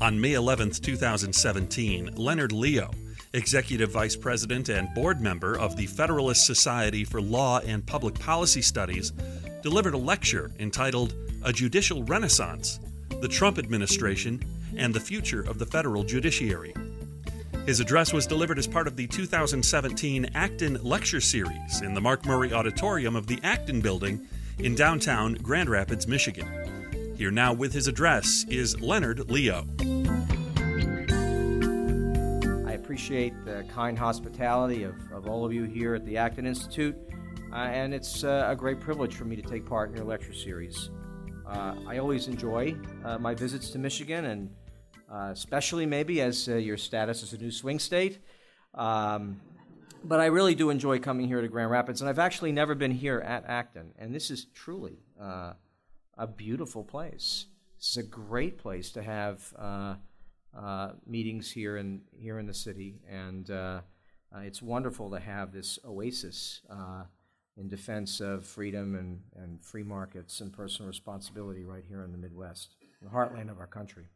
On May 11, 2017, Leonard Leo, Executive Vice President and Board Member of the Federalist Society for Law and Public Policy Studies, delivered a lecture entitled A Judicial Renaissance The Trump Administration and the Future of the Federal Judiciary. His address was delivered as part of the 2017 Acton Lecture Series in the Mark Murray Auditorium of the Acton Building in downtown Grand Rapids, Michigan. Here now with his address is Leonard Leo. I appreciate the kind hospitality of, of all of you here at the Acton Institute, uh, and it's uh, a great privilege for me to take part in your lecture series. Uh, I always enjoy uh, my visits to Michigan and uh, especially maybe as uh, your status as a new swing state. Um, but I really do enjoy coming here to Grand Rapids, and I've actually never been here at Acton, and this is truly uh, a beautiful place. This is a great place to have uh, uh, meetings here in here in the city, and uh, it's wonderful to have this oasis in defense of freedom and, and free markets and personal responsibility right here in the Midwest, the heartland of our country.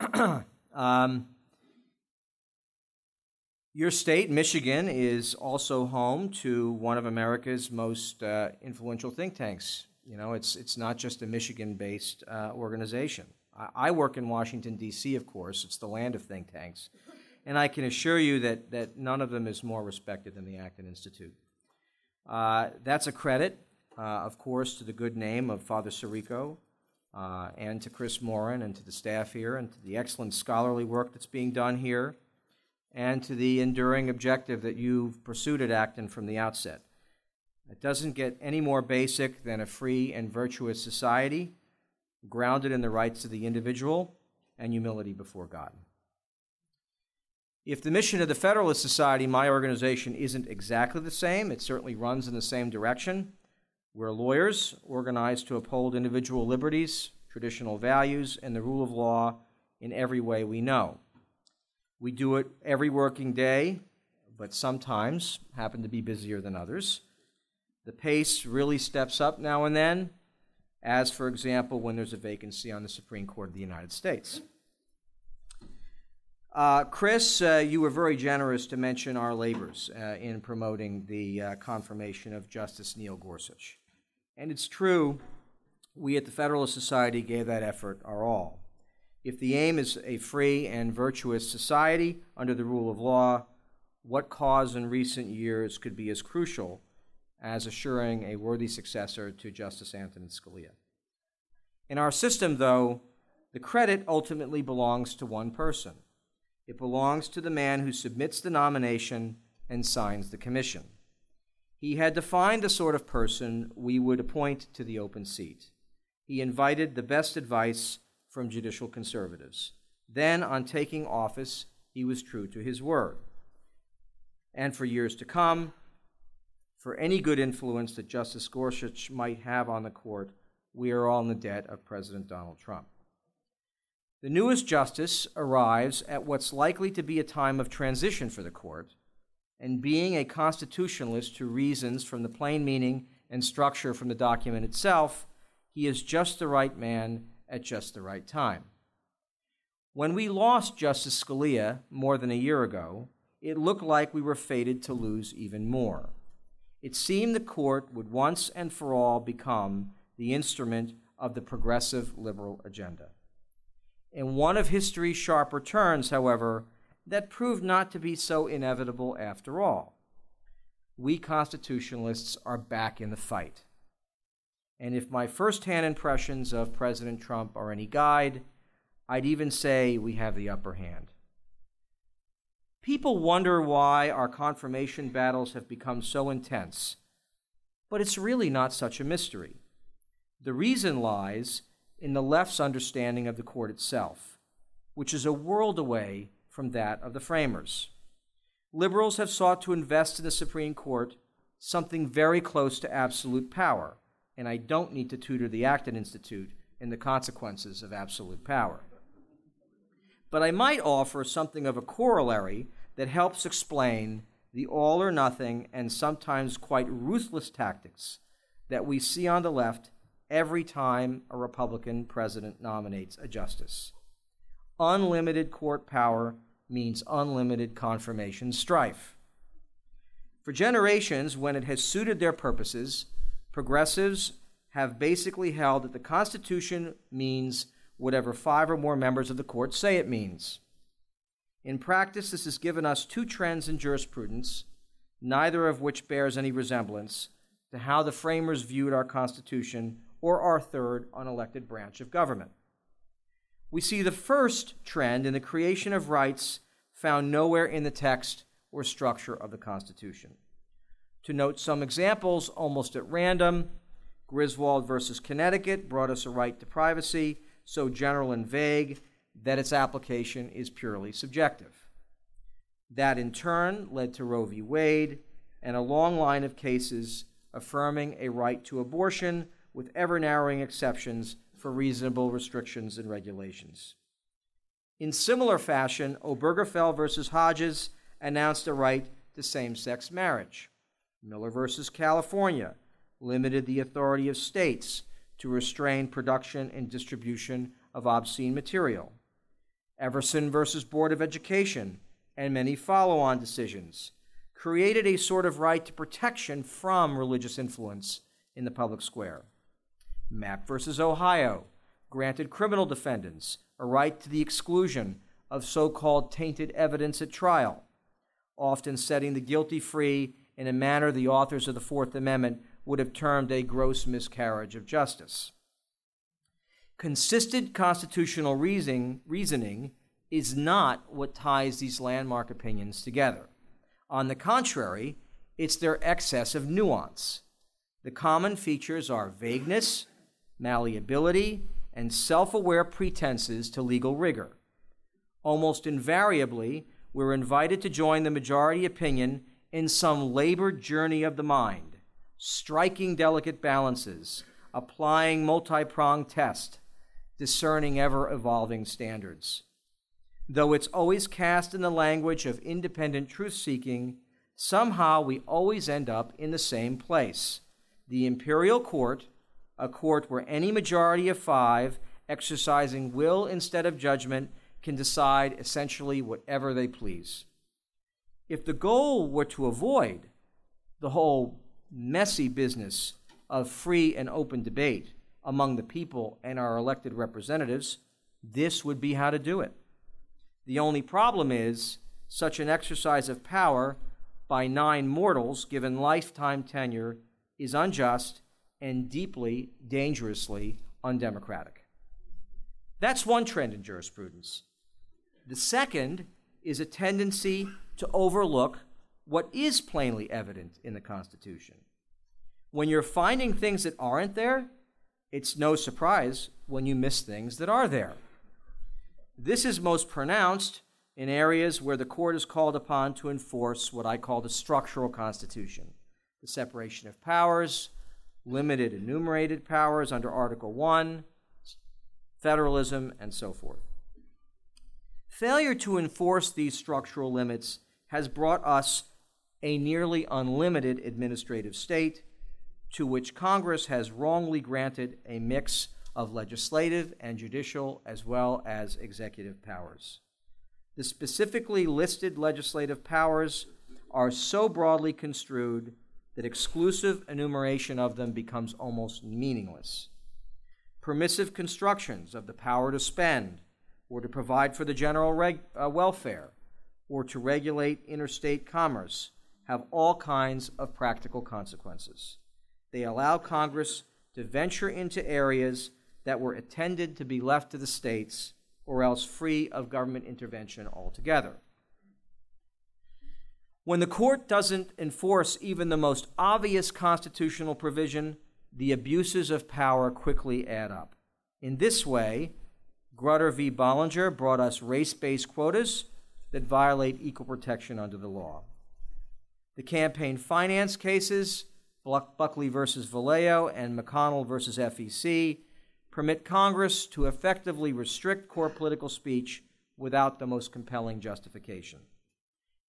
um, your state, Michigan, is also home to one of America's most uh, influential think tanks. You know, it's, it's not just a Michigan based uh, organization. I, I, work in Washington, D.C., of course. It's the land of think tanks. And I can assure you that, that none of them is more respected than the Acton Institute. Uh, that's a credit, uh, of course, to the good name of Father Sirico, uh, and to Kris Mauren and to the staff here and to the excellent scholarly work that's being done here and to the enduring objective that you've pursued at Acton from the outset. It doesn't get any more basic than a free and virtuous society grounded in the rights of the individual and humility before God. If the mission of the Federalist Society, my organization, isn't exactly the same, it certainly runs in the same direction. We're lawyers organized to uphold individual liberties, traditional values, and the rule of law in every way we know. We do it every working day, but sometimes happen to be busier than others. The pace really steps up now and then, as, for example, when there's a vacancy on the Supreme Court of the United States. Uh, Chris, uh, you were very generous to mention our labors uh, in promoting the uh, confirmation of Justice Neil Gorsuch. And it's true, we at the Federalist Society gave that effort our all. If the aim is a free and virtuous society under the rule of law, what cause in recent years could be as crucial as assuring a worthy successor to Justice Antonin Scalia? In our system, though, the credit ultimately belongs to one person. It belongs to the man who submits the nomination and signs the commission. He had defined the sort of person we would appoint to the open seat. He invited the best advice from judicial conservatives. Then, on taking office, he was true to his word. And for years to come, for any good influence that Justice Gorsuch might have on the court, we are all in the debt of President Donald Trump. The newest justice arrives at what's likely to be a time of transition for the court and being a constitutionalist who reasons from the plain meaning and structure from the document itself, he is just the right man at just the right time. When we lost Justice Scalia more than a year ago, it looked like we were fated to lose even more. It seemed the court would once and for all become the instrument of the progressive liberal agenda. In one of history's sharper turns, however, that proved not to be so inevitable after all. We constitutionalists are back in the fight. And if my firsthand impressions of President Trump are any guide, I'd even say we have the upper hand. People wonder why our confirmation battles have become so intense, but it's really not such a mystery. The reason lies in the left's understanding of the court itself, which is a world away from that of the framers. Liberals have sought to invest in the Supreme Court something very close to absolute power, and I don't need to tutor the Acton Institute in the consequences of absolute power. But I might offer something of a corollary that helps explain the all or nothing and sometimes quite ruthless tactics that we see on the left every time a Republican president nominates a justice. Unlimited court power means unlimited confirmation strife. For generations, when it has suited their purposes, progressives have basically held that the Constitution means whatever five or more members of the court say it means. In practice, this has given us two trends in jurisprudence, neither of which bears any resemblance to how the framers viewed our Constitution or our third unelected branch of government. We see the first trend in the creation of rights found nowhere in the text or structure of the Constitution. To note some examples, almost at random, Griswold versus Connecticut brought us a right to privacy so general and vague that its application is purely subjective. That in turn led to Roe v. Wade and a long line of cases affirming a right to abortion with ever narrowing exceptions for reasonable restrictions and regulations. In similar fashion, Obergefell versus Hodges announced a right to same sex marriage. Miller versus California limited the authority of states to restrain production and distribution of obscene material. Everson versus Board of Education and many follow on decisions created a sort of right to protection from religious influence in the public square. Mapp versus Ohio granted criminal defendants a right to the exclusion of so called tainted evidence at trial, often setting the guilty free in a manner the authors of the Fourth Amendment would have termed a gross miscarriage of justice. Consistent constitutional reasoning, reasoning is not what ties these landmark opinions together. On the contrary, it's their excess of nuance. The common features are vagueness, malleability, and self aware pretenses to legal rigor. Almost invariably, we're invited to join the majority opinion in some labored journey of the mind, striking delicate balances, applying multi pronged test, discerning ever evolving standards. Though it's always cast in the language of independent truth seeking, somehow we always end up in the same place the imperial court, a court where any majority of five, exercising will instead of judgment, can decide essentially whatever they please. If the goal were to avoid the whole messy business of free and open debate among the people and our elected representatives, this would be how to do it. The only problem is such an exercise of power by nine mortals given lifetime tenure is unjust and deeply, dangerously undemocratic. That's one trend in jurisprudence. The second is a tendency to overlook what is plainly evident in the Constitution. When you're finding things that aren't there, it's no surprise when you miss things that are there. This is most pronounced in areas where the court is called upon to enforce what I call the structural constitution the separation of powers, limited enumerated powers under Article 1, federalism, and so forth. Failure to enforce these structural limits has brought us a nearly unlimited administrative state to which Congress has wrongly granted a mix of legislative and judicial as well as executive powers. The specifically listed legislative powers are so broadly construed that exclusive enumeration of them becomes almost meaningless. Permissive constructions of the power to spend or to provide for the general reg- uh, welfare or to regulate interstate commerce have all kinds of practical consequences. They allow Congress to venture into areas that were intended to be left to the states or else free of government intervention altogether. When the court doesn't enforce even the most obvious constitutional provision, the abuses of power quickly add up. In this way, Grutter v. Bollinger brought us race based quotas that violate equal protection under the law. The campaign finance cases, Buckley versus Valeo and McConnell versus FEC, permit Congress to effectively restrict core political speech without the most compelling justification.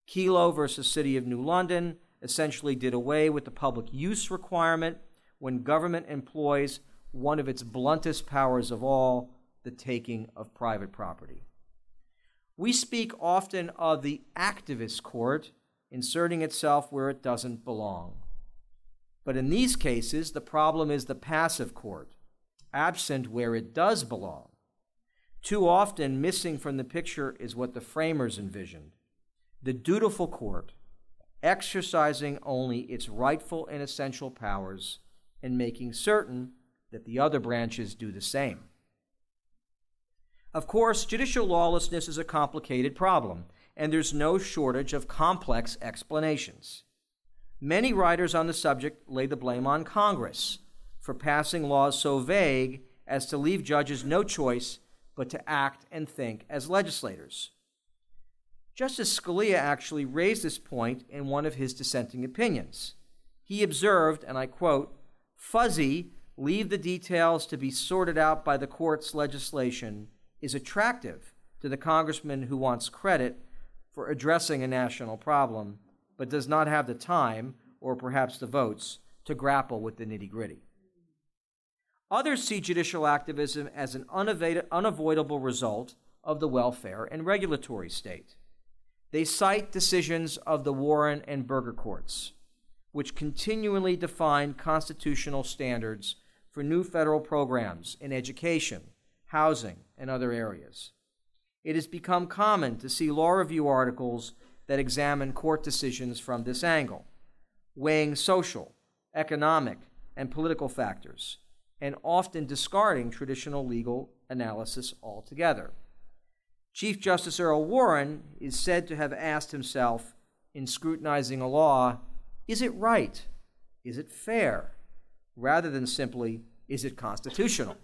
Kelo versus City of New London essentially did away with the public use requirement when government employs one of its bluntest powers of all, the taking of private property. We speak often of the activist court inserting itself where it doesn't belong. But in these cases, the problem is the passive court, absent where it does belong. Too often, missing from the picture is what the framers envisioned the dutiful court, exercising only its rightful and essential powers and making certain that the other branches do the same. Of course, judicial lawlessness is a complicated problem, and there's no shortage of complex explanations. Many writers on the subject lay the blame on Congress for passing laws so vague as to leave judges no choice but to act and think as legislators. Justice Scalia actually raised this point in one of his dissenting opinions. He observed, and I quote, fuzzy, leave the details to be sorted out by the court's legislation is attractive to the congressman who wants credit for addressing a national problem, but does not have the time or perhaps the votes to grapple with the nitty gritty. Others see judicial activism as an unavoidable result of the welfare and regulatory state. They cite decisions of the Warren and Burger courts, which continually define constitutional standards for new federal programs in education, housing, and other areas. It has become common to see law review articles that examine court decisions from this angle, weighing social, economic, and political factors, and often discarding traditional legal analysis altogether. Chief Justice Earl Warren is said to have asked himself in scrutinizing a law is it right? Is it fair? Rather than simply, is it constitutional?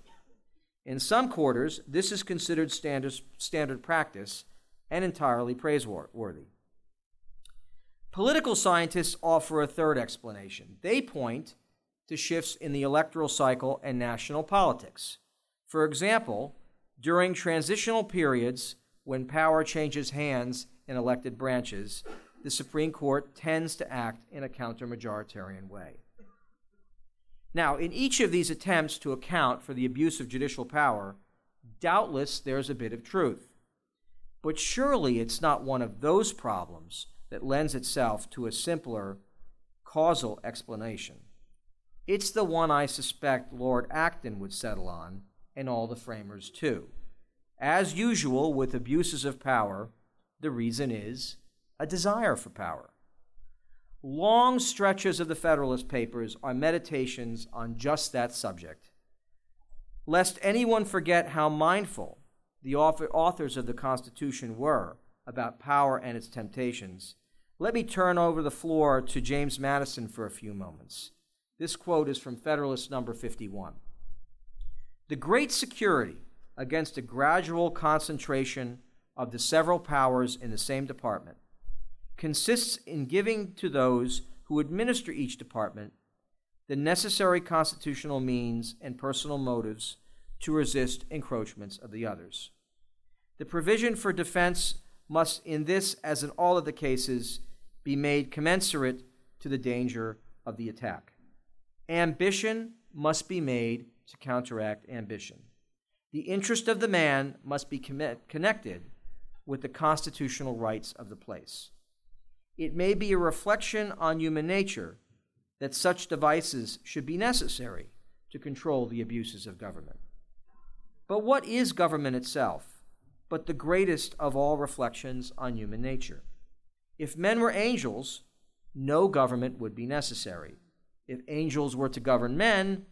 In some quarters, this is considered standard, standard practice and entirely praiseworthy. Political scientists offer a third explanation. They point to shifts in the electoral cycle and national politics. For example, during transitional periods, when power changes hands in elected branches, the Supreme Court tends to act in a counter-majoritarian way. Now, in each of these attempts to account for the abuse of judicial power, doubtless there's a bit of truth. But surely it's not one of those problems that lends itself to a simpler causal explanation. It's the one I suspect Lord Acton would settle on, and all the framers too. As usual with abuses of power, the reason is a desire for power. Long stretches of the Federalist Papers are meditations on just that subject. Lest anyone forget how mindful the authors of the Constitution were about power and its temptations, let me turn over the floor to James Madison for a few moments. This quote is from Federalist number 51. The great security against a gradual concentration of the several powers in the same department consists in giving to those who administer each department the necessary constitutional means and personal motives to resist encroachments of the others. The provision for defense must, in this as in all of the cases, be made commensurate to the danger of the attack. Ambition must be made to counteract ambition. The interest of the man must be connected with the constitutional rights of the place. It may be a reflection on human nature that such devices should be necessary to control the abuses of government. But what is government itself but the greatest of all reflections on human nature? If men were angels, no government would be necessary. If angels were to govern men,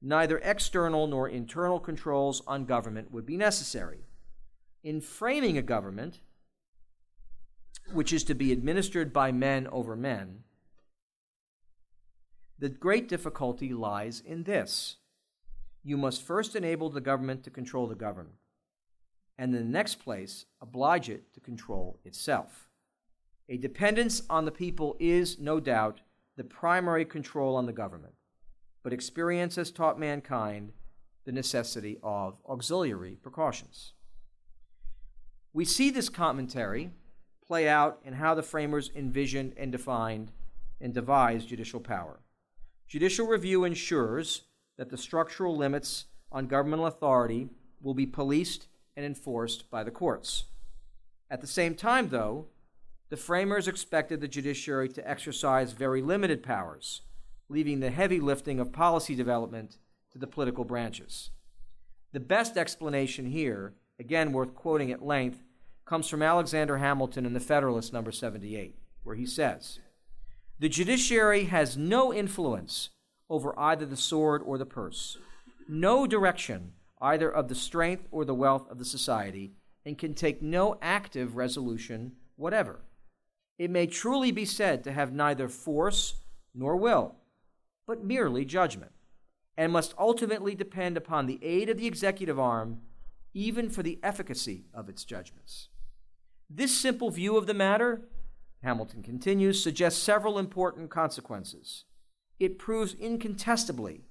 neither external nor internal controls on government would be necessary. In framing a government, which is to be administered by men over men, the great difficulty lies in this. You must first enable the government to control the governed, and in the next place, oblige it to control itself. A dependence on the people is, no doubt, the primary control on the government but experience has taught mankind the necessity of auxiliary precautions. We see this commentary play out in how the framers envisioned and defined and devised judicial power. Judicial review ensures that the structural limits on governmental authority will be policed and enforced by the courts. At the same time, though, the framers expected the judiciary to exercise very limited powers, leaving the heavy lifting of policy development to the political branches. The best explanation here, again worth quoting at length, comes from Alexander Hamilton in The Federalist, number 78, where he says The judiciary has no influence over either the sword or the purse, no direction either of the strength or the wealth of the society, and can take no active resolution whatever. It may truly be said to have neither force nor will, but merely judgment, and must ultimately depend upon the aid of the executive arm, even for the efficacy of its judgments. This simple view of the matter, Hamilton continues, suggests several important consequences. It proves incontestably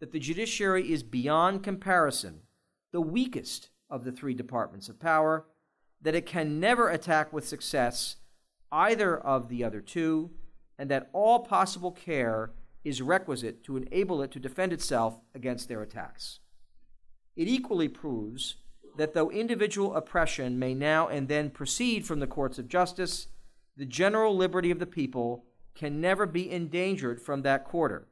that the judiciary is beyond comparison the weakest of the three departments of power, that it can never attack with success either of the other two, and that all possible care is requisite to enable it to defend itself against their attacks. It equally proves that though individual oppression may now and then proceed from the courts of justice, the general liberty of the people can never be endangered from that quarter.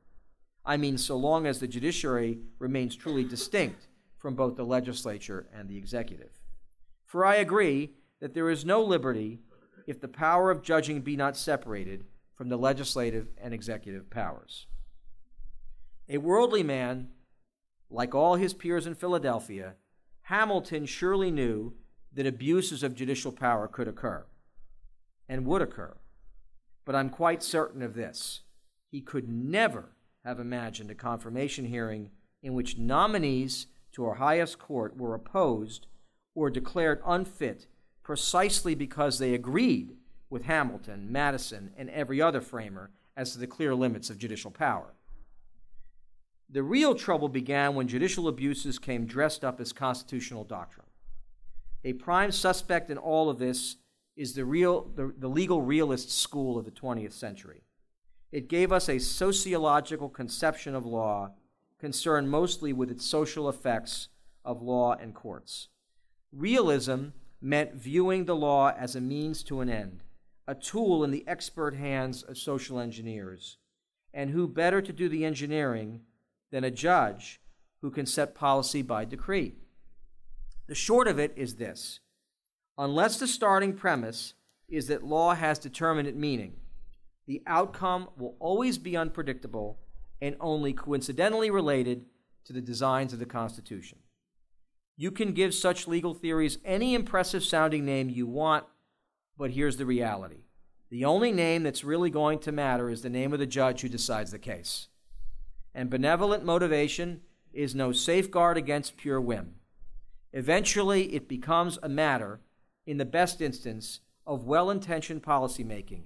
I mean, so long as the judiciary remains truly distinct from both the legislature and the executive. For I agree that there is no liberty if the power of judging be not separated from the legislative and executive powers. A worldly man, like all his peers in Philadelphia, Hamilton surely knew that abuses of judicial power could occur and would occur. But I'm quite certain of this. He could never have imagined a confirmation hearing in which nominees to our highest court were opposed or declared unfit precisely because they agreed with Hamilton, Madison, and every other framer as to the clear limits of judicial power. The real trouble began when judicial abuses came dressed up as constitutional doctrine. A prime suspect in all of this is the, real, the, the legal realist school of the 20th century. It gave us a sociological conception of law concerned mostly with its social effects of law and courts. Realism meant viewing the law as a means to an end, a tool in the expert hands of social engineers. And who better to do the engineering than a judge who can set policy by decree? The short of it is this unless the starting premise is that law has determinate meaning, the outcome will always be unpredictable and only coincidentally related to the designs of the Constitution. You can give such legal theories any impressive sounding name you want, but here's the reality. The only name that's really going to matter is the name of the judge who decides the case. And benevolent motivation is no safeguard against pure whim. Eventually, it becomes a matter, in the best instance, of well intentioned policymaking,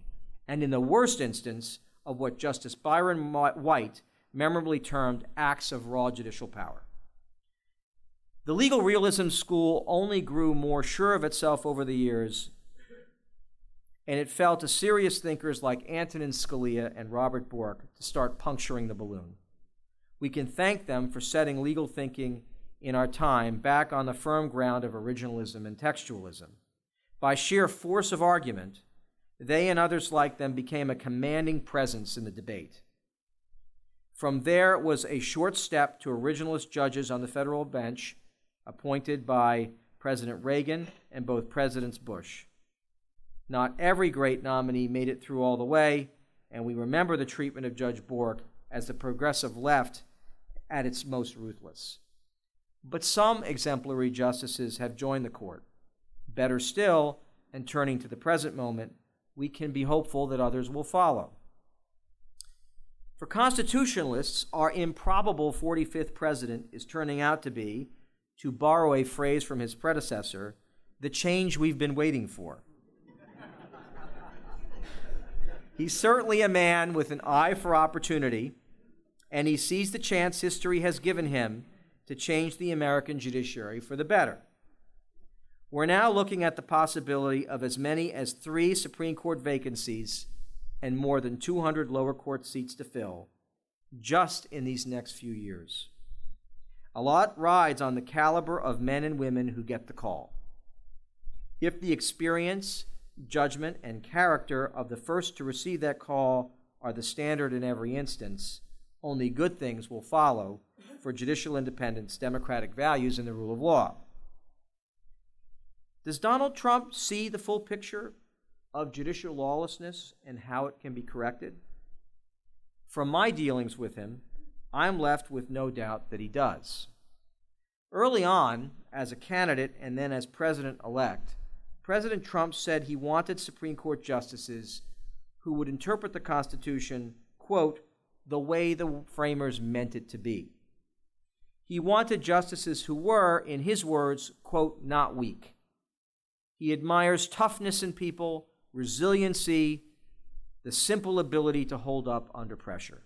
and in the worst instance, of what Justice Byron White memorably termed acts of raw judicial power. The legal realism school only grew more sure of itself over the years, and it fell to serious thinkers like Antonin Scalia and Robert Bork to start puncturing the balloon. We can thank them for setting legal thinking in our time back on the firm ground of originalism and textualism. By sheer force of argument, they and others like them became a commanding presence in the debate. From there was a short step to originalist judges on the federal bench appointed by President Reagan and both Presidents Bush. Not every great nominee made it through all the way, and we remember the treatment of Judge Bork as the progressive left at its most ruthless. But some exemplary justices have joined the court. Better still, and turning to the present moment, we can be hopeful that others will follow. For constitutionalists, our improbable 45th president is turning out to be to borrow a phrase from his predecessor, the change we've been waiting for. He's certainly a man with an eye for opportunity, and he sees the chance history has given him to change the American judiciary for the better. We're now looking at the possibility of as many as three Supreme Court vacancies and more than 200 lower court seats to fill just in these next few years. A lot rides on the caliber of men and women who get the call. If the experience, judgment, and character of the first to receive that call are the standard in every instance, only good things will follow for judicial independence, democratic values, and the rule of law. Does Donald Trump see the full picture of judicial lawlessness and how it can be corrected? From my dealings with him, I'm left with no doubt that he does. Early on, as a candidate and then as president elect, President Trump said he wanted Supreme Court justices who would interpret the Constitution, quote, the way the framers meant it to be. He wanted justices who were, in his words, quote, not weak. He admires toughness in people, resiliency, the simple ability to hold up under pressure.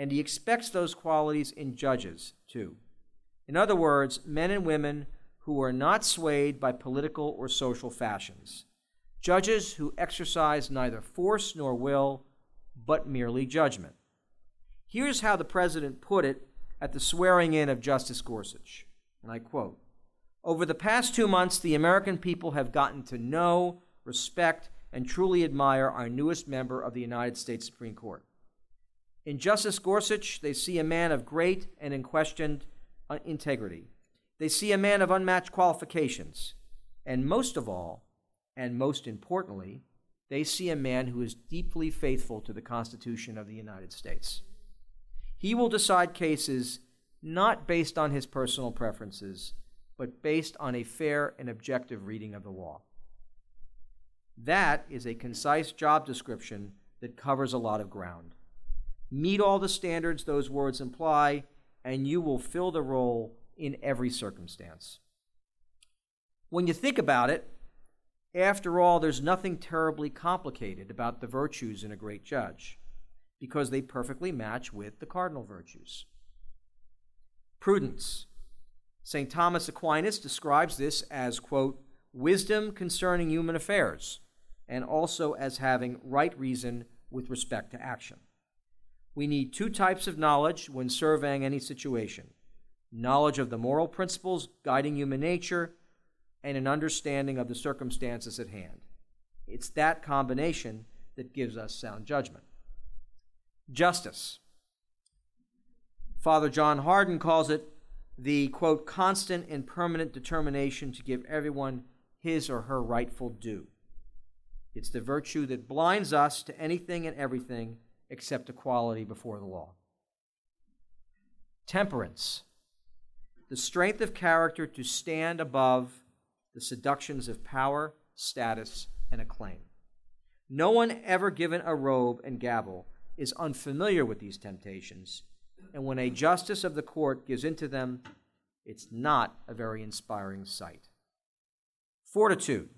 And he expects those qualities in judges, too. In other words, men and women who are not swayed by political or social fashions. Judges who exercise neither force nor will, but merely judgment. Here's how the president put it at the swearing in of Justice Gorsuch, and I quote over the past two months, the American people have gotten to know, respect, and truly admire our newest member of the United States Supreme Court. In Justice Gorsuch, they see a man of great and unquestioned uh, integrity. They see a man of unmatched qualifications. And most of all, and most importantly, they see a man who is deeply faithful to the Constitution of the United States. He will decide cases not based on his personal preferences but based on a fair and objective reading of the law. That is a concise job description that covers a lot of ground. Meet all the standards those words imply, and you will fill the role in every circumstance. When you think about it, after all, there's nothing terribly complicated about the virtues in a great judge, because they perfectly match with the cardinal virtues. Prudence, St. Thomas Aquinas describes this as, quote, wisdom concerning human affairs, and also as having right reason with respect to action. We need two types of knowledge when surveying any situation knowledge of the moral principles guiding human nature, and an understanding of the circumstances at hand. It's that combination that gives us sound judgment. Justice. Father John Hardon calls it the quote constant and permanent determination to give everyone his or her rightful due. It's the virtue that blinds us to anything and everything except equality before the law. Temperance, the strength of character to stand above the seductions of power, status, and acclaim. No one ever given a robe and gavel is unfamiliar with these temptations and when a justice of the court gives into them, it's not a very inspiring sight. Fortitude,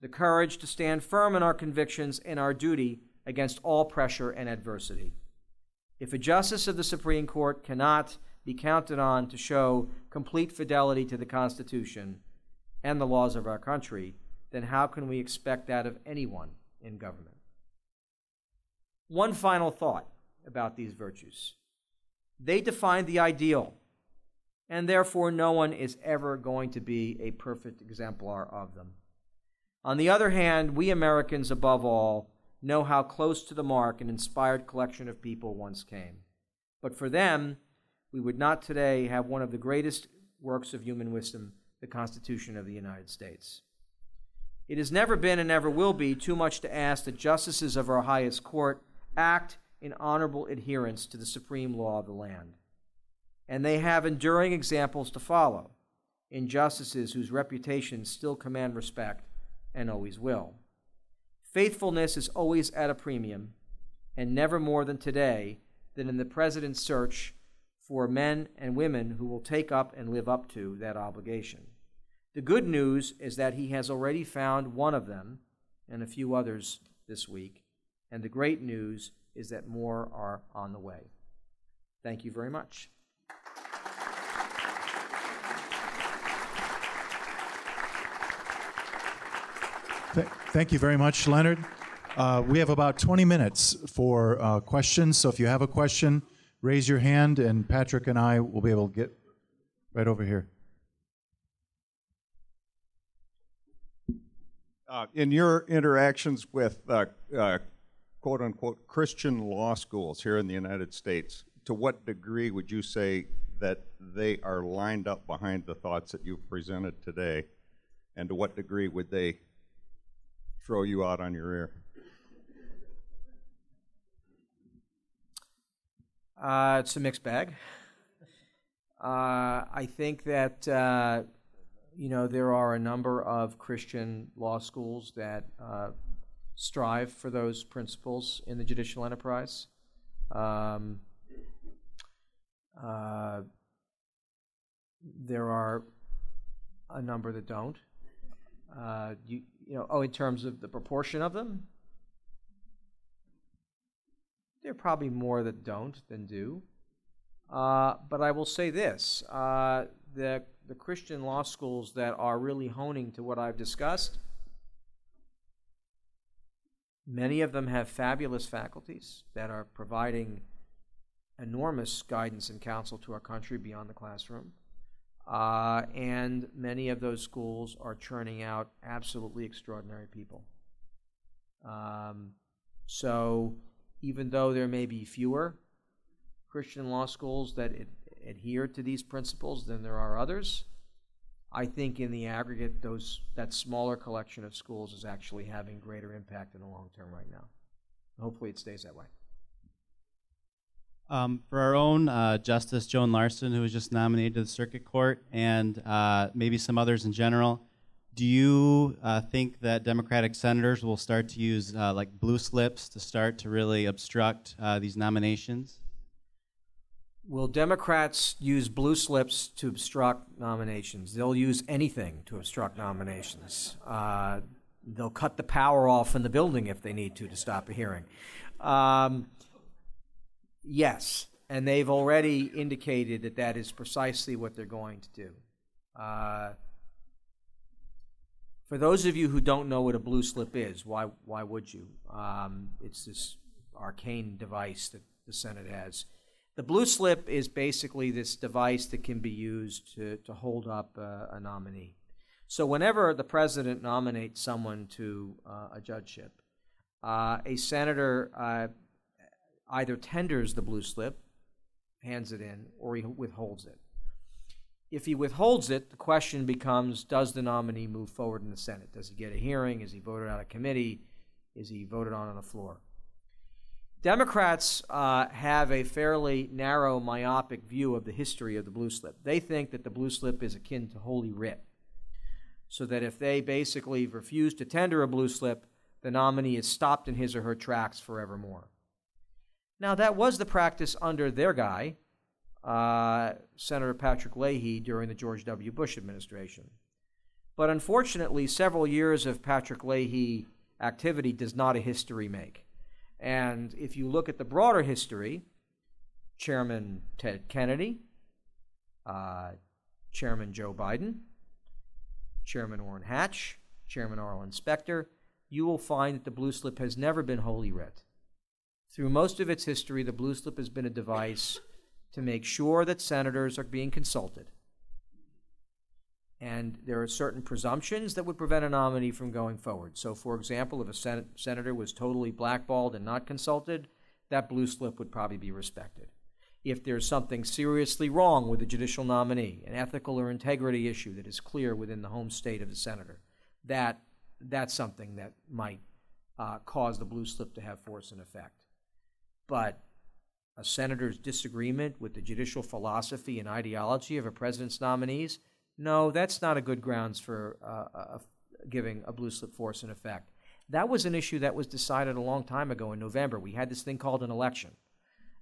the courage to stand firm in our convictions and our duty against all pressure and adversity. If a justice of the Supreme Court cannot be counted on to show complete fidelity to the Constitution and the laws of our country, then how can we expect that of anyone in government? One final thought about these virtues. They define the ideal, and therefore no one is ever going to be a perfect exemplar of them. On the other hand, we Americans, above all, know how close to the mark an inspired collection of people once came. But for them, we would not today have one of the greatest works of human wisdom, the Constitution of the United States. It has never been and never will be too much to ask that justices of our highest court act in honorable adherence to the supreme law of the land. And they have enduring examples to follow in justices whose reputations still command respect and always will. Faithfulness is always at a premium, and never more than today than in the President's search for men and women who will take up and live up to that obligation. The good news is that he has already found one of them and a few others this week, and the great news is that more are on the way. Thank you very much. Thank you very much, Leonard. Uh, we have about 20 minutes for uh, questions, so if you have a question, raise your hand, and Patrick and I will be able to get right over here. Uh, in your interactions with uh, uh, quote unquote Christian law schools here in the United States, to what degree would you say that they are lined up behind the thoughts that you've presented today? And to what degree would they throw you out on your ear? Uh, it's a mixed bag. Uh, I think that uh, you know there are a number of Christian law schools that uh, strive for those principles in the judicial enterprise. Um, uh, there are a number that don't. Uh, you, you know, oh, in terms of the proportion of them, there are probably more that don't than do. Uh, but I will say this uh, the, the Christian law schools that are really honing to what I've discussed, many of them have fabulous faculties that are providing enormous guidance and counsel to our country beyond the classroom. Uh, and many of those schools are churning out absolutely extraordinary people. Um, so, even though there may be fewer Christian law schools that ad- adhere to these principles than there are others, I think in the aggregate, those that smaller collection of schools is actually having greater impact in the long term right now. Hopefully, it stays that way. Um, for our own uh, Justice Joan Larsen, who was just nominated to the Circuit Court, and uh, maybe some others in general, do you uh, think that Democratic senators will start to use uh, like blue slips to start to really obstruct uh, these nominations? Will Democrats use blue slips to obstruct nominations? They'll use anything to obstruct nominations. Uh, they'll cut the power off in the building if they need to to stop a hearing. Um, yes, and they've already indicated that that is precisely what they're going to do. Uh, for those of you who don't know what a blue slip is, why why would you? Um, it's this arcane device that the Senate has. The blue slip is basically this device that can be used to, to hold up a, a nominee. So whenever the president nominates someone to uh, a judgeship, uh, a senator uh, either tenders the blue slip, hands it in, or he withholds it. If he withholds it, the question becomes Does the nominee move forward in the Senate? Does he get a hearing? Is he voted out of committee? Is he voted on on the floor? Democrats uh, have a fairly narrow, myopic view of the history of the blue slip. They think that the blue slip is akin to Holy Writ, so that if they basically refuse to tender a blue slip, the nominee is stopped in his or her tracks forevermore. Now, that was the practice under their guy, uh, Senator Patrick Leahy during the George W. Bush administration. But unfortunately, several years of Patrick Leahy activity does not a history make. And if you look at the broader history, Chairman Ted Kennedy, uh, Chairman Joe Biden, Chairman Orrin Hatch, Chairman Arlen Specter, you will find that the blue slip has never been Holy Writ. Through most of its history, the blue slip has been a device to make sure that senators are being consulted. And there are certain presumptions that would prevent a nominee from going forward. So, for example, if a sen- senator was totally blackballed and not consulted, that blue slip would probably be respected. If there's something seriously wrong with a judicial nominee, an ethical or integrity issue that is clear within the home state of the senator, that that's something that might uh, cause the blue slip to have force and effect. But a senator's disagreement with the judicial philosophy and ideology of a president's nominees, no, that's not a good grounds for uh, uh, giving a blue slip force and effect. That was an issue that was decided a long time ago in November. We had this thing called an election.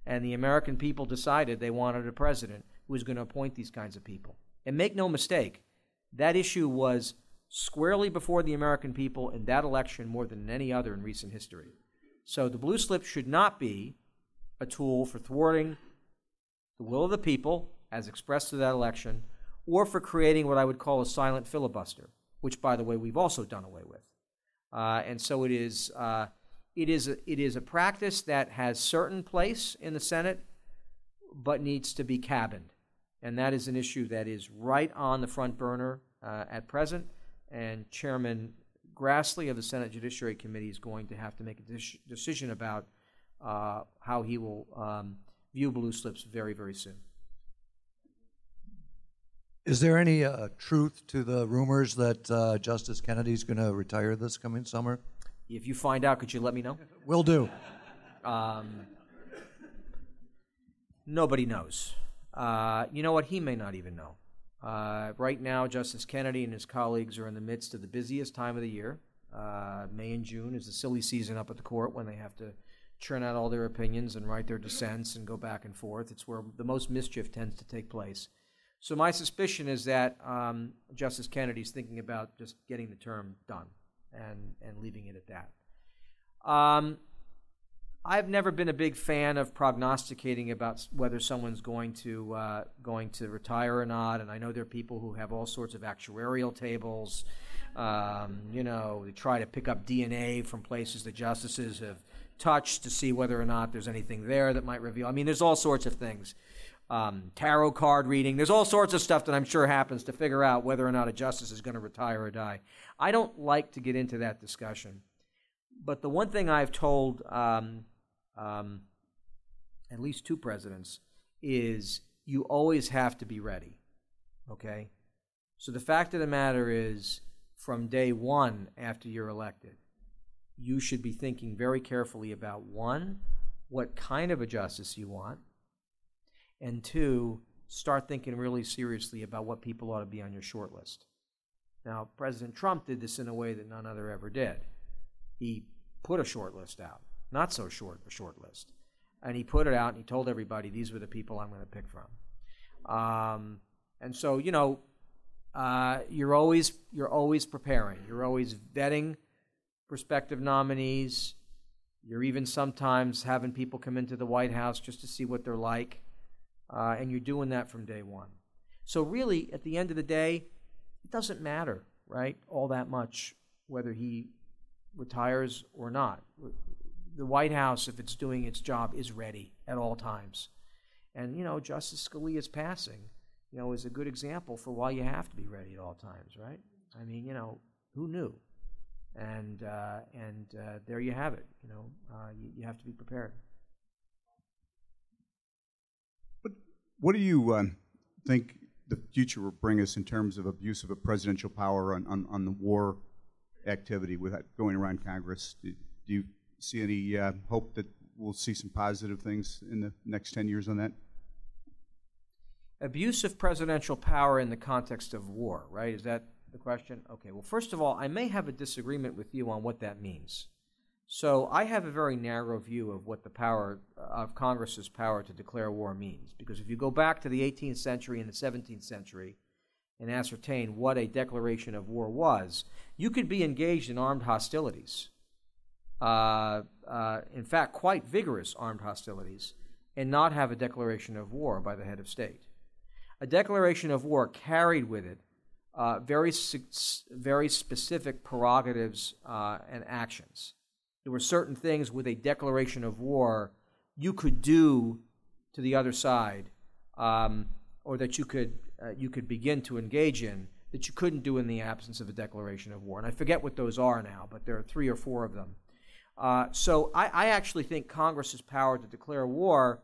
And the American people decided they wanted a president who was going to appoint these kinds of people. And make no mistake, that issue was squarely before the American people in that election more than any other in recent history. So the blue slip should not be a tool for thwarting the will of the people as expressed through that election or for creating what I would call a silent filibuster, which, by the way, we've also done away with. Uh, and so it is, uh, it, is a, it is a practice that has certain place in the Senate, but needs to be cabined. And that is an issue that is right on the front burner uh, at present. And Chairman Grassley of the Senate Judiciary Committee is going to have to make a dec- decision about uh, how he will um, view blue slips very, very soon. Is there any uh, truth to the rumors that uh, Justice is going to retire this coming summer? If you find out, could you let me know? Will do. Um, nobody knows. Uh, you know what? He may not even know. Uh, right now, Justice Kennedy and his colleagues are in the midst of the busiest time of the year. Uh, May and June is the silly season up at the court when they have to churn out all their opinions and write their dissents and go back and forth. It's where the most mischief tends to take place. So my suspicion is that um, Justice Kennedy is thinking about just getting the term done and and leaving it at that. Um, I've never been a big fan of prognosticating about whether someone's going to uh, going to retire or not, and I know there are people who have all sorts of actuarial tables. Um, you know, they try to pick up DNA from places the justices have touched to see whether or not there's anything there that might reveal. I mean, there's all sorts of things. Um, tarot card reading. There's all sorts of stuff that I'm sure happens to figure out whether or not a justice is going to retire or die. I don't like to get into that discussion. But the one thing I've told um, um, at least two presidents is you always have to be ready. Okay? So the fact of the matter is, from day one after you're elected, you should be thinking very carefully about one, what kind of a justice you want, and two, start thinking really seriously about what people ought to be on your short list. Now, President Trump did this in a way that none other ever did. He put a short list out, not so short a short list, and he put it out and he told everybody these were the people I'm going to pick from. Um, and so, you know, uh, you're always you're always preparing. You're always vetting prospective nominees. You're even sometimes having people come into the White House just to see what they're like, uh, and you're doing that from day one. So really, at the end of the day, it doesn't matter, right? All that much whether he retires or not. The White House, if it's doing its job, is ready at all times. And you know, Justice Scalia's passing you know, is a good example for why you have to be ready at all times, right? I mean, you know, who knew? And uh, and uh, there you have it. You know, uh, you, you, have to be prepared. What What do you um, think the future will bring us in terms of abuse of a presidential power on, on, on the war activity without going around Congress? Do, do you see any uh, hope that we'll see some positive things in the next ten years on that? abuse of presidential power in the context of war, right? Is that the question? Okay, well, first of all, I may have a disagreement with you on what that means. So I have a very narrow view of what the power of Congress's power to declare war means. Because if you go back to the 18th century and the 17th century and ascertain what a declaration of war was, you could be engaged in armed hostilities. Uh, uh, in fact, quite vigorous armed hostilities, and not have a declaration of war by the head of state a declaration of war carried with it uh, very, very specific prerogatives uh, and actions. There were certain things with a declaration of war you could do to the other side, um, or that you could uh, you could begin to engage in that you couldn't do in the absence of a declaration of war. And I forget what those are now, but there are three or four of them. Uh, so I, I, actually think Congress's power to declare war,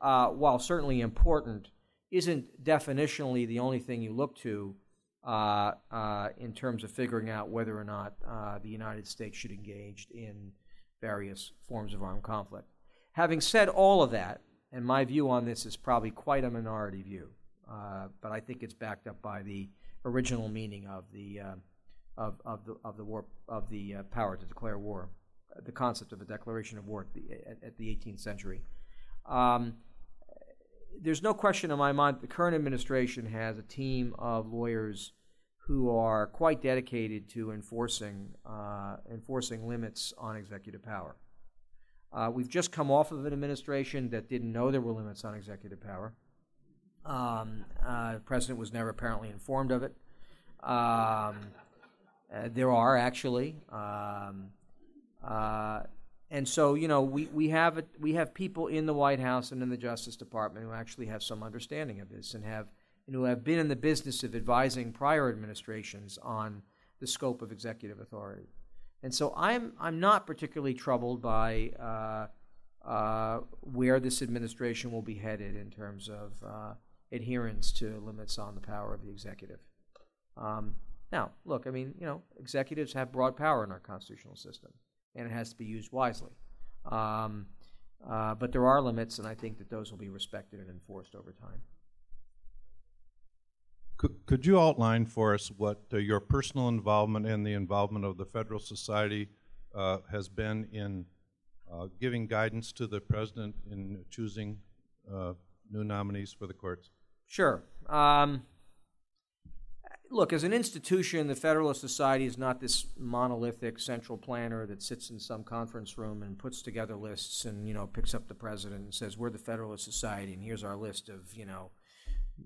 uh, while certainly important, isn't definitionally the only thing you look to uh, uh, in terms of figuring out whether or not uh, the United States should engage in various forms of armed conflict. Having said all of that, and my view on this is probably quite a minority view, but I think it's backed up by the original meaning of the of, of the of the war of the power to declare war, the concept of a declaration of war at the, at, at the 18th century. Um, there's no question in my mind the current administration has a team of lawyers who are quite dedicated to enforcing uh, enforcing limits on executive power. Uh, we've just come off of an administration that didn't know there were limits on executive power. Um, uh, the president was never apparently informed of it. Um, uh, there are actually. Um, uh, and so, you know, we, we, have a, we have people in the White House and in the Justice Department who actually have some understanding of this and have and who have been in the business of advising prior administrations on the scope of executive authority. And so I'm, I'm not particularly troubled by uh, uh, where this administration will be headed in terms of uh, adherence to limits on the power of the executive. Um, now, look, I mean, you know, executives have broad power in our constitutional system, and it has to be used wisely. Um, uh, but there are limits, and I think that those will be respected and enforced over time. Could, could you outline for us what uh, your personal involvement and the involvement of the Federal Society uh, has been in uh, giving guidance to the president in choosing uh, new nominees for the courts? Sure. Um, look, as an institution, the Federalist Society is not this monolithic central planner that sits in some conference room and puts together lists and you know picks up the president and says, "We're the Federalist Society, and here's our list of you know."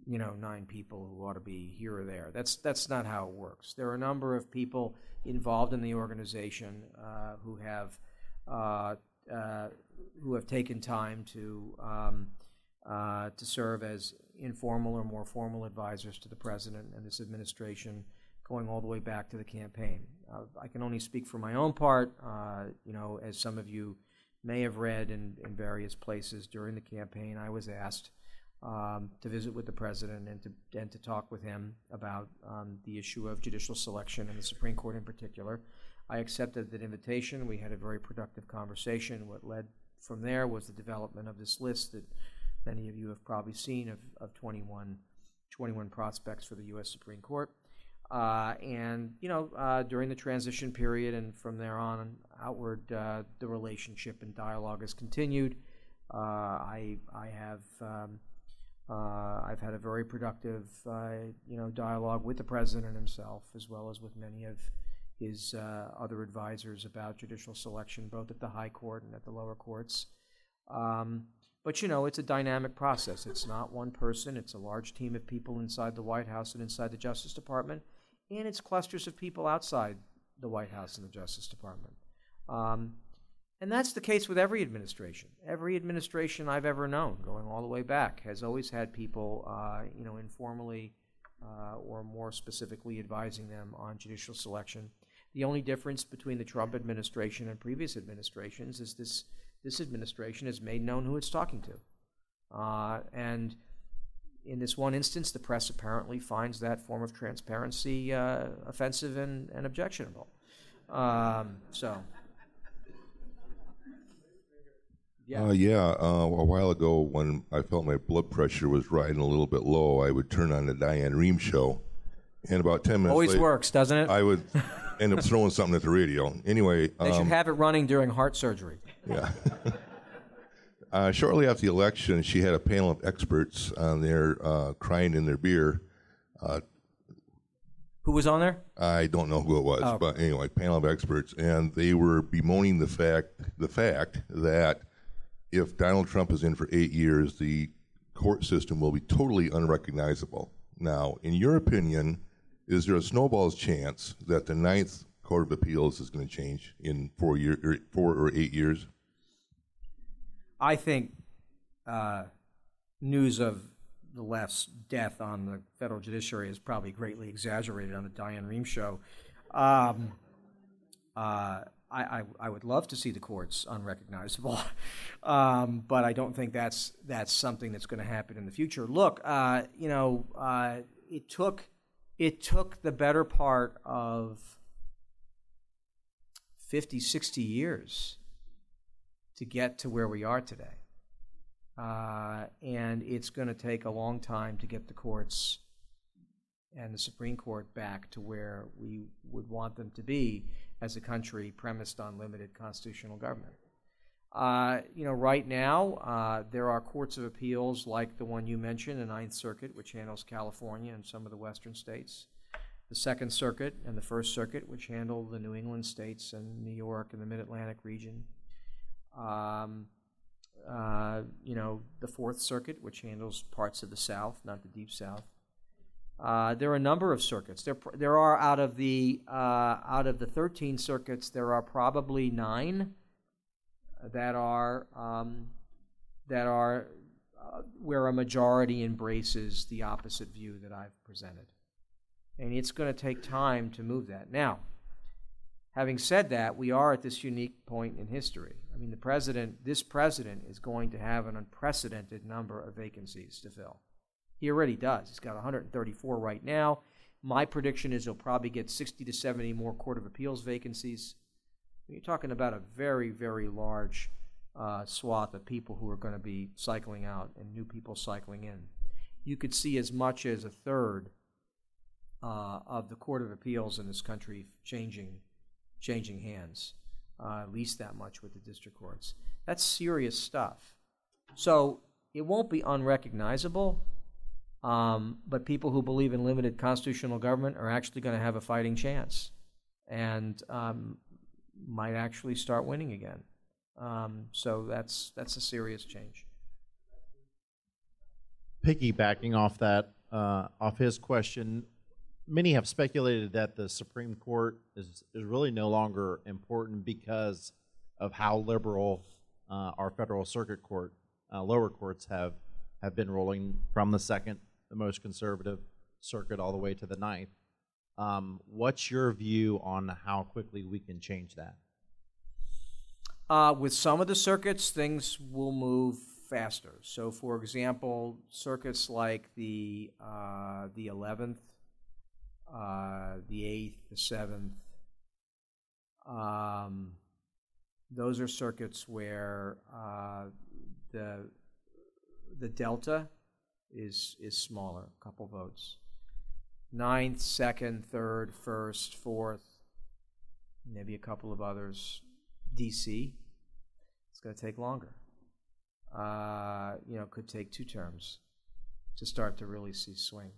you know nine people who ought to be here or there. That's that's not how it works. There are a number of people involved in the organization uh, who have uh, uh, who have taken time to um, uh, to serve as informal or more formal advisors to the president and this administration, going all the way back to the campaign. Uh, I can only speak for my own part. Uh, you know, as some of you may have read in, in various places during the campaign, I was asked um, to visit with the president and to and to talk with him about um, the issue of judicial selection and the Supreme Court in particular. I accepted that invitation. We had a very productive conversation. What led from there was the development of this list that many of you have probably seen of, of 21, 21 prospects for the U.S. Supreme Court. Uh, and you know, uh, during the transition period and from there on outward, uh, the relationship and dialogue has continued. Uh, I I have um, uh, I've had a very productive, you know, dialogue with the president himself, as well as with many of his uh, other advisors about judicial selection, both at the high court and at the lower courts. Um, but you know, it's a dynamic process. It's not one person. It's a large team of people inside the White House and inside the Justice Department, and it's clusters of people outside the White House and the Justice Department. Um, and that's the case with every administration. Every administration I've ever known, going all the way back, has always had people, uh, you know, informally uh, or more specifically advising them on judicial selection. The only difference between the Trump administration and previous administrations is this: this administration has made known who it's talking to, uh, and in this one instance, the press apparently finds that form of transparency uh, offensive and, and objectionable. Um, so. Yeah. Uh, yeah. Uh, a while ago, when I felt my blood pressure was riding a little bit low, I would turn on the Diane Rehm show, and about ten minutes always later, works, doesn't it? I would end up throwing something at the radio. Anyway, they um, should have it running during heart surgery. Yeah. uh, shortly after the election, she had a panel of experts on there uh, crying in their beer. Uh, who was on there? I don't know who it was, Oh. but anyway, panel of experts, and they were bemoaning the fact the fact that if Donald Trump is in for eight years, the court system will be totally unrecognizable. Now, in your opinion, is there a snowball's chance that the Ninth Court of Appeals is going to change in four year, or four or eight years? I think uh, news of the left's death on the federal judiciary is probably greatly exaggerated on the Diane Rehm show. Um, uh, I, I, I would love to see the courts unrecognizable, um, but I don't think that's that's something that's going to happen in the future. Look, uh, you know, uh, it took it took the better part of 50, 60 years to get to where we are today. Uh, and it's going to take a long time to get the courts and the Supreme Court back to where we would want them to be as a country premised on limited constitutional government. Uh, you know, right now, uh, there are courts of appeals like the one you mentioned, the Ninth Circuit, which handles California and some of the western states, the Second Circuit and the First Circuit, which handle the New England states and New York and the Mid Atlantic region. Um, uh, you know, the Fourth Circuit, which handles parts of the South, not the Deep South. Uh, there are a number of circuits. There, there are out of the uh, out of the 13 circuits, there are probably nine that are um, that are uh, where a majority embraces the opposite view that I've presented. And it's going to take time to move that. Now, having said that, we are at this unique point in history. I mean, the president, this president, is going to have an unprecedented number of vacancies to fill. He already does. He's got 134 right now. My prediction is he'll probably get 60 to 70 more Court of Appeals vacancies. You're talking about a very, very large uh, swath of people who are going to be cycling out and new people cycling in. You could see as much as a third uh, of the Court of Appeals in this country changing, changing hands, uh, at least that much with the district courts. That's serious stuff. So it won't be unrecognizable, um, but people who believe in limited constitutional government are actually going to have a fighting chance and um, might actually start winning again. Um, so that's that's a serious change. Piggybacking off that, uh, off his question, many have speculated that the Supreme Court is is really no longer important because of how liberal uh, our federal circuit court, uh, lower courts have have been ruling from the second, the most conservative circuit, all the way to the ninth. Um, what's your view on how quickly we can change that? Uh, with some of the circuits, things will move faster. So, for example, circuits like the uh, the eleventh, uh, the eighth, the seventh, um, those are circuits where uh, the the delta is is smaller, a couple votes. Ninth, second, third, first, fourth, maybe a couple of others. DC, it's going to take longer. Uh, you know, could take two terms to start to really see swing.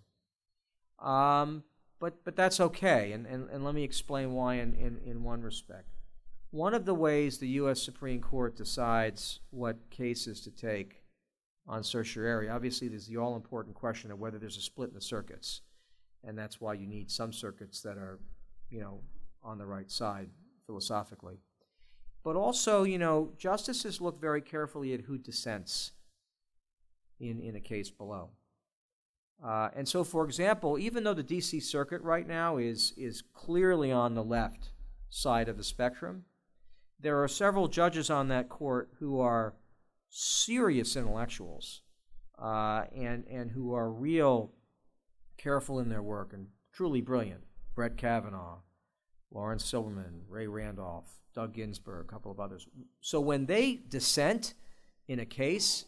Um, but but that's okay, and, and, and let me explain why in, in, in one respect. One of the ways the U.S. Supreme Court decides what cases to take on certiorari, obviously, there's the all important question of whether there's a split in the circuits, and that's why you need some circuits that are, you know, on the right side philosophically. But also, you know, justices look very carefully at who dissents in, in a case below. Uh, and so, for example, even though the D.C. Circuit right now is, is clearly on the left side of the spectrum, there are several judges on that court who are serious intellectuals uh, and, and who are real careful in their work and truly brilliant. Brett Kavanaugh, Laurence Silberman, Ray Randolph, Doug Ginsburg, a couple of others. So when they dissent in a case,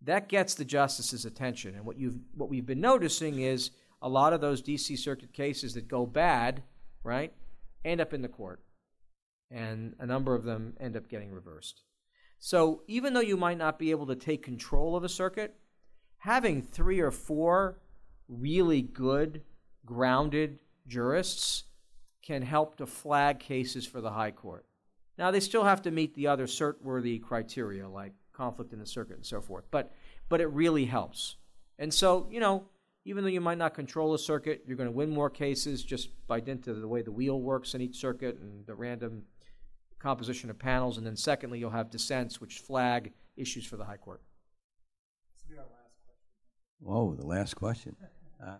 that gets the justice's attention. And what you've what we've been noticing is a lot of those DC circuit cases that go bad, right, end up in the court. And a number of them end up getting reversed. So even though you might not be able to take control of a circuit, having three or four really good, grounded jurists can help to flag cases for the High Court. Now, they still have to meet the other cert-worthy criteria like conflict in the circuit and so forth, but, but it really helps. And so, you know, even though you might not control a circuit, you're going to win more cases just by dint of the way the wheel works in each circuit and the random composition of panels. And then, secondly, you'll have dissents which flag issues for the High Court. Whoa, the last question. Uh,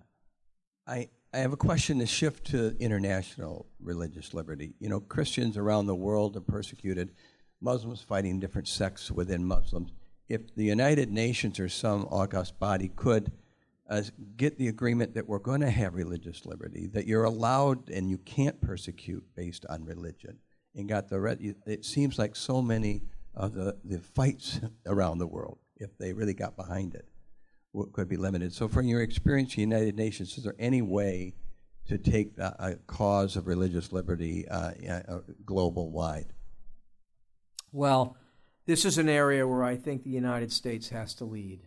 I, I have a question to shift to international religious liberty. You know, Christians around the world are persecuted, Muslims fighting different sects within Muslims. If the United Nations or some august body could uh, get the agreement that we're going to have religious liberty, that you're allowed and you can't persecute based on religion, and got the it seems like so many of the, the fights around the world, if they really got behind it, could be limited. So, from your experience, in the United Nations, is there any way to take the cause of religious liberty uh, uh, global wide? Well, this is an area where I think the United States has to lead.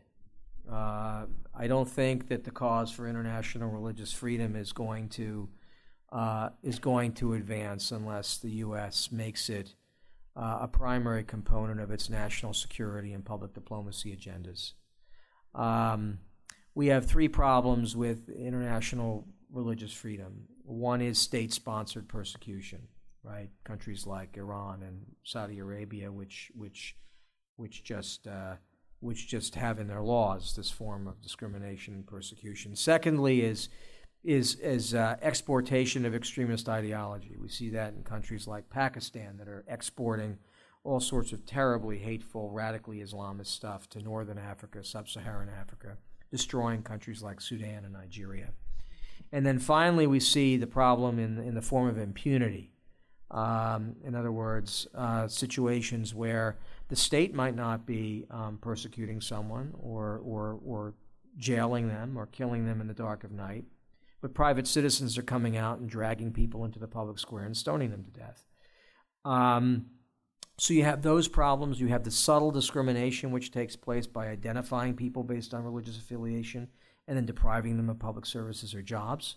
Uh, I don't think that the cause for international religious freedom is going to uh, is going to advance unless the U.S. makes it uh, a primary component of its national security and public diplomacy agendas. Um, we have three problems with international religious freedom. One is state sponsored persecution, right? Countries like Iran and Saudi Arabia, which, which, which, just, uh, which just have in their laws this form of discrimination and persecution. Secondly, is, is, is uh, exportation of extremist ideology. We see that in countries like Pakistan that are exporting all sorts of terribly hateful, radically Islamist stuff to northern Africa, sub Saharan Africa, destroying countries like Sudan and Nigeria. And then finally, we see the problem in, in the form of impunity. Um, in other words, uh, situations where the state might not be um, persecuting someone or, or, or jailing them or killing them in the dark of night, but private citizens are coming out and dragging people into the public square and stoning them to death. Um, so you have those problems. You have the subtle discrimination which takes place by identifying people based on religious affiliation and then depriving them of public services or jobs.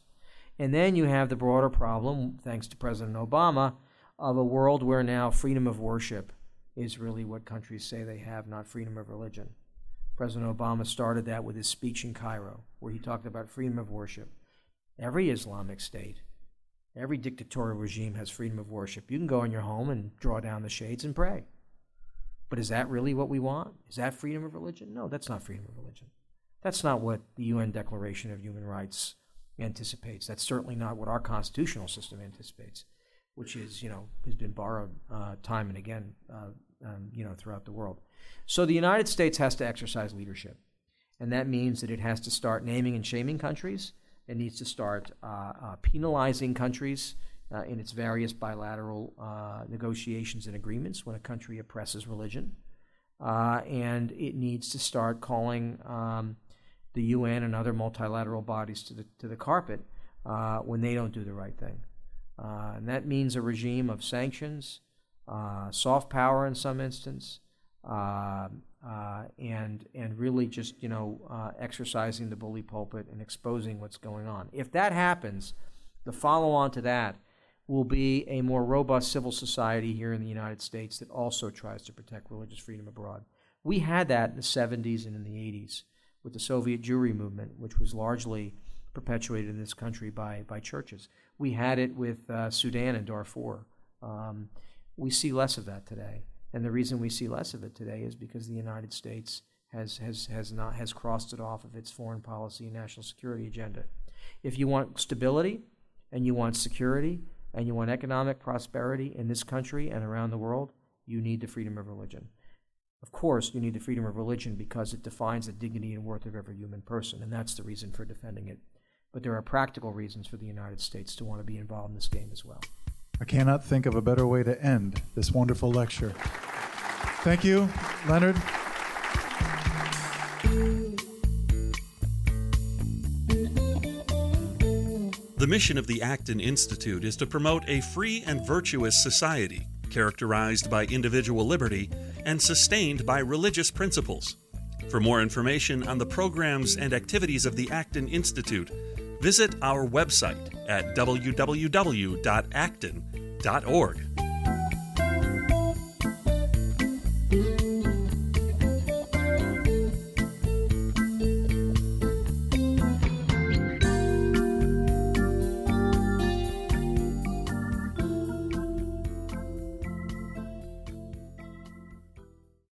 And then you have the broader problem, thanks to President Obama, of a world where now freedom of worship is really what countries say they have, not freedom of religion. President Obama started that with his speech in Cairo, where he talked about freedom of worship. Every Islamic state Every dictatorial regime has freedom of worship. You can go in your home and draw down the shades and pray. But is that really what we want? Is that freedom of religion? No, that's not freedom of religion. That's not what the UN Declaration of Human Rights anticipates. That's certainly not what our constitutional system anticipates, which is, you know, has been borrowed uh, time and again, uh, um, you know, throughout the world. So the United States has to exercise leadership, and that means that it has to start naming and shaming countries it needs to start uh, uh, penalizing countries uh, in its various bilateral negotiations and agreements when a country oppresses religion. and it needs to start calling um, the UN and other multilateral bodies to the, to the carpet when they don't do the right thing. and that means a regime of sanctions, soft power in some instance, uh, uh, and and really just you know uh, exercising the bully pulpit and exposing what's going on. If that happens, the follow on to that will be a more robust civil society here in the United States that also tries to protect religious freedom abroad. We had that in the 70s and in the 80s with the Soviet Jewry movement, which was largely perpetuated in this country by, by churches. We had it with uh, Sudan and Darfur. Um, we see less of that today. And the reason we see less of it today is because the United States has, has, has, not, has crossed it off of its foreign policy and national security agenda. If you want stability and you want security and you want economic prosperity in this country and around the world, you need the freedom of religion. Of course, you need the freedom of religion because it defines the dignity and worth of every human person, and that's the reason for defending it. But there are practical reasons for the United States to want to be involved in this game as well. I cannot think of a better way to end this wonderful lecture. Thank you, Leonard. The mission of the Acton Institute is to promote a free and virtuous society characterized by individual liberty and sustained by religious principles. For more information on the programs and activities of the Acton Institute, visit our website at www.acton.org.